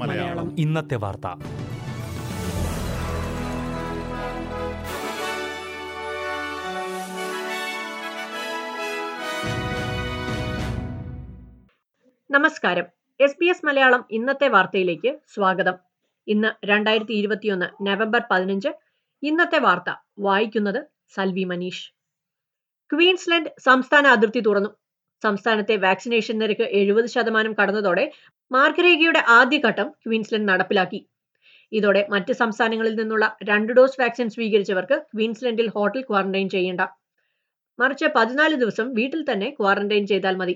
മലയാളം. ഇന്നത്തെ വാർത്ത. നമസ്കാരം. എസ് ബി എസ് മലയാളം ഇന്നത്തെ വാർത്തയിലേക്ക് സ്വാഗതം. ഇന്ന് രണ്ടായിരത്തി ഇരുപത്തിയൊന്ന് നവംബർ പതിനഞ്ച്. ഇന്നത്തെ വാർത്ത വായിക്കുന്നത് സൽവി മനീഷ്. ക്വീൻസ്ലൻഡ് സംസ്ഥാന അതിർത്തി തുറന്നു. സംസ്ഥാനത്തെ വാക്സിനേഷൻ നിരക്ക് എഴുപത് ശതമാനം കടന്നതോടെ മാർഗരേഖയുടെ ആദ്യഘട്ടം ക്വീൻസ്ലൻഡ് നടപ്പിലാക്കി. ഇതോടെ മറ്റ് സംസ്ഥാനങ്ങളിൽ നിന്നുള്ള രണ്ട് ഡോസ് വാക്സിൻ സ്വീകരിച്ചവർക്ക് ക്വീൻസ്ലൻഡിൽ ഹോട്ടൽ ക്വാറന്റൈൻ ചെയ്യേണ്ട. മറിച്ച് പതിനാല് ദിവസം വീട്ടിൽ തന്നെ ക്വാറന്റൈൻ ചെയ്താൽ മതി.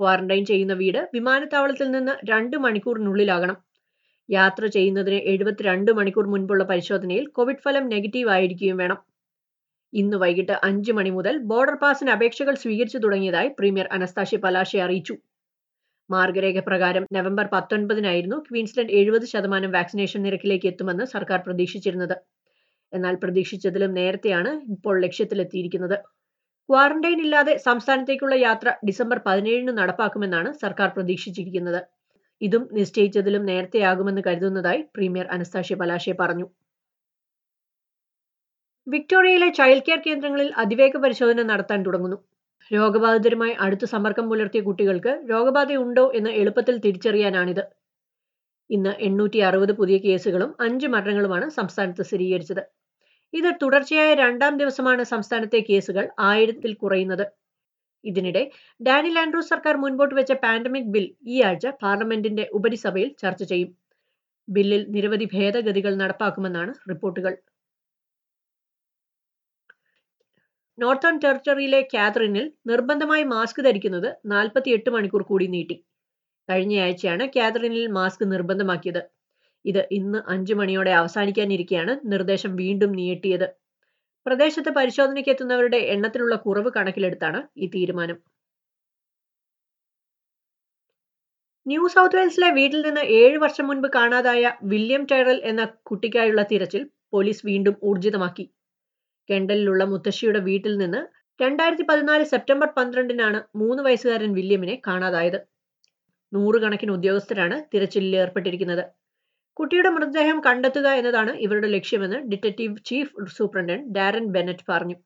ക്വാറന്റൈൻ ചെയ്യുന്ന വീട് വിമാനത്താവളത്തിൽ നിന്ന് രണ്ട് മണിക്കൂറിനുള്ളിലാകണം. യാത്ര ചെയ്യുന്നതിന് എഴുപത്തിരണ്ട് മണിക്കൂർ മുൻപുള്ള പരിശോധനയിൽ കോവിഡ് ഫലം നെഗറ്റീവ് ആയിരിക്കുകയും വേണം. ഇന്ന് വൈകിട്ട് അഞ്ച് മണി മുതൽ ബോർഡർ പാസിന് അപേക്ഷകൾ സ്വീകരിച്ചു തുടങ്ങിയതായി പ്രീമിയർ അനസ്താഷി പലാശെ അറിയിച്ചു. മാർഗരേഖ പ്രകാരം നവംബർ പത്തൊൻപതിനായിരുന്നു ക്വീൻസ്ലൻഡ് എഴുപത് ശതമാനം വാക്സിനേഷൻ നിരക്കിലേക്ക് എത്തുമെന്ന് സർക്കാർ പ്രതീക്ഷിച്ചിരുന്നത്. എന്നാൽ പ്രതീക്ഷിച്ചതിലും നേരത്തെയാണ് ഇപ്പോൾ ലക്ഷ്യത്തിലെത്തിയിരിക്കുന്നത്. ക്വാറന്റൈൻ ഇല്ലാതെ സംസ്ഥാനത്തേക്കുള്ള യാത്ര ഡിസംബർ പതിനേഴിന് നടപ്പാക്കുമെന്നാണ് സർക്കാർ പ്രതീക്ഷിച്ചിരിക്കുന്നത്. ഇതും നിശ്ചയിച്ചതിലും നേരത്തെയാകുമെന്ന് കരുതുന്നതായി പ്രീമിയർ അനസ്താഷ്യ പലാശെ പറഞ്ഞു. വിക്ടോറിയയിലെ ചൈൽഡ് കെയർ കേന്ദ്രങ്ങളിൽ അതിവേഗ പരിശോധന നടത്താൻ തുടങ്ങുന്നു. രോഗബാധിതരുമായി അടുത്ത് സമ്പർക്കം പുലർത്തിയ കുട്ടികൾക്ക് രോഗബാധയുണ്ടോ എന്ന് എളുപ്പത്തിൽ തിരിച്ചറിയാനാണിത്. ഇന്ന് എണ്ണൂറ്റി അറുപത് പുതിയ കേസുകളും അഞ്ച് മരണങ്ങളുമാണ് സംസ്ഥാനത്ത് സ്ഥിരീകരിച്ചത്. ഇത് തുടർച്ചയായ രണ്ടാം ദിവസമാണ് സംസ്ഥാനത്തെ കേസുകൾ ആയിരത്തിൽ കുറയുന്നത്. ഇതിനിടെ ഡാനിൽ ആൻഡ്രൂസ് സർക്കാർ മുൻപോട്ട് വെച്ച പാൻഡമിക് ബിൽ ഈ ആഴ്ച പാർലമെന്റിന്റെ ഉപരിസഭയിൽ ചർച്ച ചെയ്യും. ബില്ലിൽ നിരവധി ഭേദഗതികൾ നടപ്പാക്കുമെന്നാണ് റിപ്പോർട്ടുകൾ. നോർത്തേൺ ടെറിട്ടറിയിലെ കാതറിനിൽ നിർബന്ധമായി മാസ്ക് ധരിക്കുന്നത് നാൽപ്പത്തിയെട്ട് മണിക്കൂർ കൂടി നീട്ടി. കഴിഞ്ഞയാഴ്ചയാണ് കാതറിനിൽ മാസ്ക് നിർബന്ധമാക്കിയത്. ഇത് ഇന്ന് അഞ്ചു മണിയോടെ അവസാനിക്കാനിരിക്കെയാണ് നിർദ്ദേശം വീണ്ടും നീട്ടിയത്. പ്രദേശത്ത് പരിശോധനയ്ക്ക് എത്തുന്നവരുടെ എണ്ണത്തിലുള്ള കുറവ് കണക്കിലെടുത്താണ് ഈ തീരുമാനം. ന്യൂ സൗത്ത് വെയിൽസിലെ വീട്ടിൽ നിന്ന് ഏഴ് വർഷം മുൻപ് കാണാതായ വില്യം ടൈറൽ എന്ന കുട്ടിക്കായുള്ള തിരച്ചിൽ പോലീസ് വീണ്ടും ഊർജിതമാക്കി. കെണ്ടലിലുള്ള മുത്തശ്ശിയുടെ വീട്ടിൽ നിന്ന് രണ്ടായിരത്തി പതിനാല് സെപ്റ്റംബർ പന്ത്രണ്ടിനാണ് മൂന്ന് വയസ്സുകാരൻ വില്യമിനെ കാണാതായത്. നൂറുകണക്കിന് ഉദ്യോഗസ്ഥരാണ് തിരച്ചിലിൽ ഏർപ്പെട്ടിരിക്കുന്നത്. കുട്ടിയുടെ മൃതദേഹം കണ്ടെത്തുക എന്നതാണ് ഇവരുടെ ലക്ഷ്യമെന്ന് detective chief superintendent Darren Bennett പറഞ്ഞു.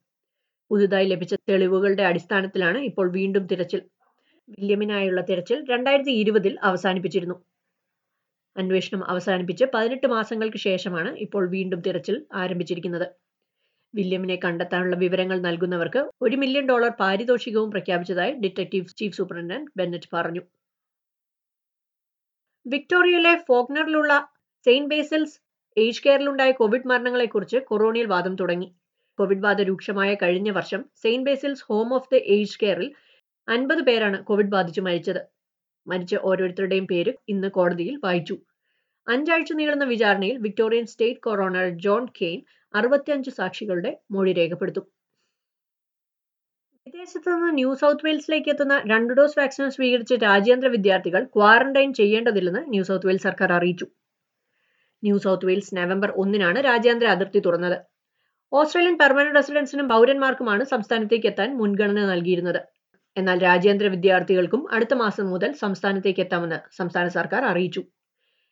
പുതുതായി ലഭിച്ച തെളിവുകളുടെ അടിസ്ഥാനത്തിലാണ് ഇപ്പോൾ വീണ്ടും തിരച്ചിൽ. വില്യമിനായുള്ള തിരച്ചിൽ രണ്ടായിരത്തി ഇരുപതിൽ അവസാനിപ്പിച്ചിരുന്നു. അന്വേഷണം അവസാനിപ്പിച്ച് പതിനെട്ട് മാസങ്ങൾക്ക് ശേഷമാണ് ഇപ്പോൾ വീണ്ടും തിരച്ചിൽ ആരംഭിച്ചിരിക്കുന്നത്. വില്യമിനെ കണ്ടെത്താനുള്ള വിവരങ്ങൾ നൽകുന്നവർക്ക് ഒരു മില്യൺ ഡോളർ പാരിതോഷികവും പ്രഖ്യാപിച്ചതായി ഡിറ്റക്റ്റീവ് ചീഫ് സൂപ്രണ്ടന്റ് ബെന്നറ്റ് പറഞ്ഞു. വിക്ടോറിയയിലെ ഫോഗ്നറിലുള്ള സെയിന്റ് ബേസൽസ് ഏജ് കെയറിലുണ്ടായ കോവിഡ് മരണങ്ങളെക്കുറിച്ച് കൊറോണിയൽ വാദം തുടങ്ങി. കോവിഡ് ബാധ രൂക്ഷമായ കഴിഞ്ഞ വർഷം Saint Basil's home of the age കെയറിൽ അൻപത് പേരാണ് കോവിഡ് ബാധിച്ചു മരിച്ചത്. മരിച്ച ഓരോരുത്തരുടെയും പേര് ഇന്ന് കോടതിയിൽ വായിച്ചു. അഞ്ചാഴ്ച നീളുന്ന വിചാരണയിൽ Victorian state coroner John Cain അറുപത്തിയഞ്ച് സാക്ഷികളുടെ മൊഴി രേഖപ്പെടുത്തും. വിദേശത്ത് നിന്ന് ന്യൂ സൗത്ത് വെയിൽസിലേക്ക് എത്തുന്ന രണ്ട് ഡോസ് വാക്സിൻ സ്വീകരിച്ച രാജ്യാന്തര വിദ്യാർത്ഥികൾ ക്വാറന്റൈൻ ചെയ്യേണ്ടതില്ലെന്ന് ന്യൂ സൗത്ത് വെയിൽസ് സർക്കാർ അറിയിച്ചു. ന്യൂ സൗത്ത് വെയിൽസ് നവംബർ ഒന്നിനാണ് രാജ്യാന്തര അതിർത്തി തുറന്നത്. ഓസ്ട്രേലിയൻ പെർമനന്റ് റെസിഡൻസിനും പൗരന്മാർക്കുമാണ് സംസ്ഥാനത്തേക്ക് എത്താൻ മുൻഗണന നൽകിയിരുന്നത്. എന്നാൽ രാജ്യാന്തര വിദ്യാർത്ഥികൾക്കും അടുത്ത മാസം മുതൽ സംസ്ഥാനത്തേക്ക് എത്താമെന്ന് സംസ്ഥാന സർക്കാർ അറിയിച്ചു.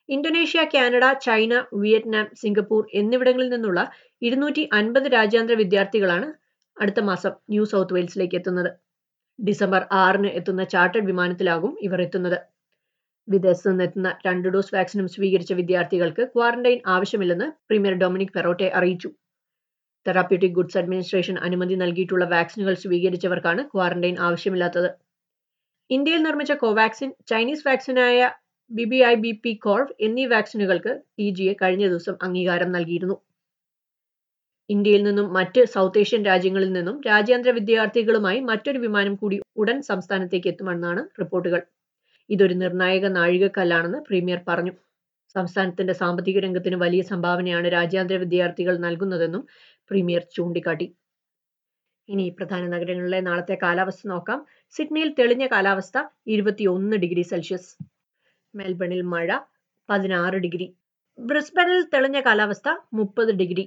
Indonesia Canada China Vietnam Singapore എന്നിവിടങ്ങളിൽ നിന്നുള്ള ഇരുന്നൂറ്റി അൻപത് രാജ്യാന്തര വിദ്യാർത്ഥികളാണ് അടുത്ത മാസം ന്യൂ സൗത്ത് വെയിൽസിലേക്ക് എത്തുന്നത്. ഡിസംബർ ആറിന് എത്തുന്ന ചാർട്ടേഡ് വിമാനത്തിലാകും ഇവർ എത്തുന്നത്. വിദേശത്ത് നിന്ന് എത്തുന്ന രണ്ട് ഡോസ് വാക്സിനും സ്വീകരിച്ച വിദ്യാർത്ഥികൾക്ക് ക്വാറന്റൈൻ ആവശ്യമില്ലെന്ന് പ്രീമിയർ ഡൊമിനിക് പെറോട്ടെ അറിയിച്ചു. തെറാപ്യൂട്ടിക് ഗുഡ്സ് അഡ്മിനിസ്ട്രേഷൻ അനുമതി നൽകിയിട്ടുള്ള വാക്സിനുകൾ സ്വീകരിച്ചവർക്കാണ് ക്വാറന്റൈൻ ആവശ്യമില്ലാത്തത്. ഇന്ത്യയിൽ നിർമ്മിച്ച Covaxin Chinese വാക്സിനായ B B I B P corv എന്നീ വാക്സിനുകൾക്ക് ടി ജി എ കഴിഞ്ഞ ദിവസം അംഗീകാരം നൽകിയിരുന്നു. ഇന്ത്യയിൽ നിന്നും മറ്റ് സൗത്ത് ഏഷ്യൻ രാജ്യങ്ങളിൽ നിന്നും രാജ്യാന്തര വിദ്യാർത്ഥികളുമായി മറ്റൊരു വിമാനം കൂടി ഉടൻ സംസ്ഥാനത്തേക്ക് എത്തുമെന്നാണ് റിപ്പോർട്ടുകൾ. ഇതൊരു നിർണായക നാഴികക്കല്ലാണെന്ന് പ്രീമിയർ പറഞ്ഞു. സംസ്ഥാനത്തിന്റെ സാമ്പത്തിക രംഗത്തിന് വലിയ സംഭാവനയാണ് രാജ്യാന്തര വിദ്യാർത്ഥികൾ നൽകുന്നതെന്നും പ്രീമിയർ ചൂണ്ടിക്കാട്ടി. ഇനി പ്രധാന നഗരങ്ങളിലെ നാളത്തെ കാലാവസ്ഥ നോക്കാം. സിഡ്നിയിൽ തെളിഞ്ഞ കാലാവസ്ഥ ഇരുപത്തിയൊന്ന് ഡിഗ്രി സെൽഷ്യസ്. മെൽബണിൽ മഴ പതിനാറ് ഡിഗ്രി. ബ്രിസ്ബനിൽ തെളിഞ്ഞ കാലാവസ്ഥ മുപ്പത് ഡിഗ്രി.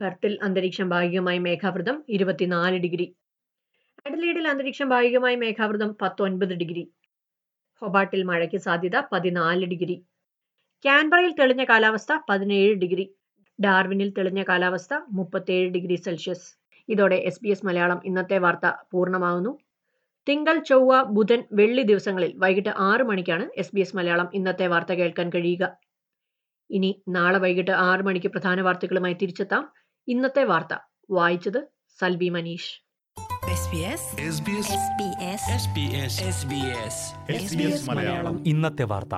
പെർത്തിൽ അന്തരീക്ഷം ഭാഗികമായി മേഘാവൃതം ഇരുപത്തിനാല് ഡിഗ്രി. അഡലീഡിൽ അന്തരീക്ഷം ഭാഗികമായി മേഘാവൃതം പത്തൊൻപത് ഡിഗ്രി. ഹൊബാട്ടിൽ മഴയ്ക്ക് സാധ്യത പതിനാല് ഡിഗ്രി. ക്യാൻബറയിൽ തെളിഞ്ഞ കാലാവസ്ഥ പതിനേഴ് ഡിഗ്രി. ഡാർവിനിൽ തെളിഞ്ഞ കാലാവസ്ഥ മുപ്പത്തേഴ് ഡിഗ്രി സെൽഷ്യസ്. ഇതോടെ എസ് ബി എസ് മലയാളം ഇന്നത്തെ വാർത്ത പൂർണമാകുന്നു. തിങ്കൾ ചൊവ്വ ബുധൻ വെള്ളി ദിവസങ്ങളിൽ വൈകിട്ട് ആറ് മണിക്കാണ് എസ് ബി എസ് മലയാളം ഇന്നത്തെ വാർത്ത കേൾക്കാൻ കഴിയുക. ഇനി നാളെ വൈകിട്ട് ആറ് മണിക്ക് പ്രധാന വാർത്തകളുമായി തിരിച്ചെത്താം. ഇന്നത്തെ വാർത്ത. വായിച്ചത് സൽബി Manish. SBS SBS SBS SBS SBS SBS Malayalam. ഇന്നത്തെ വാർത്ത.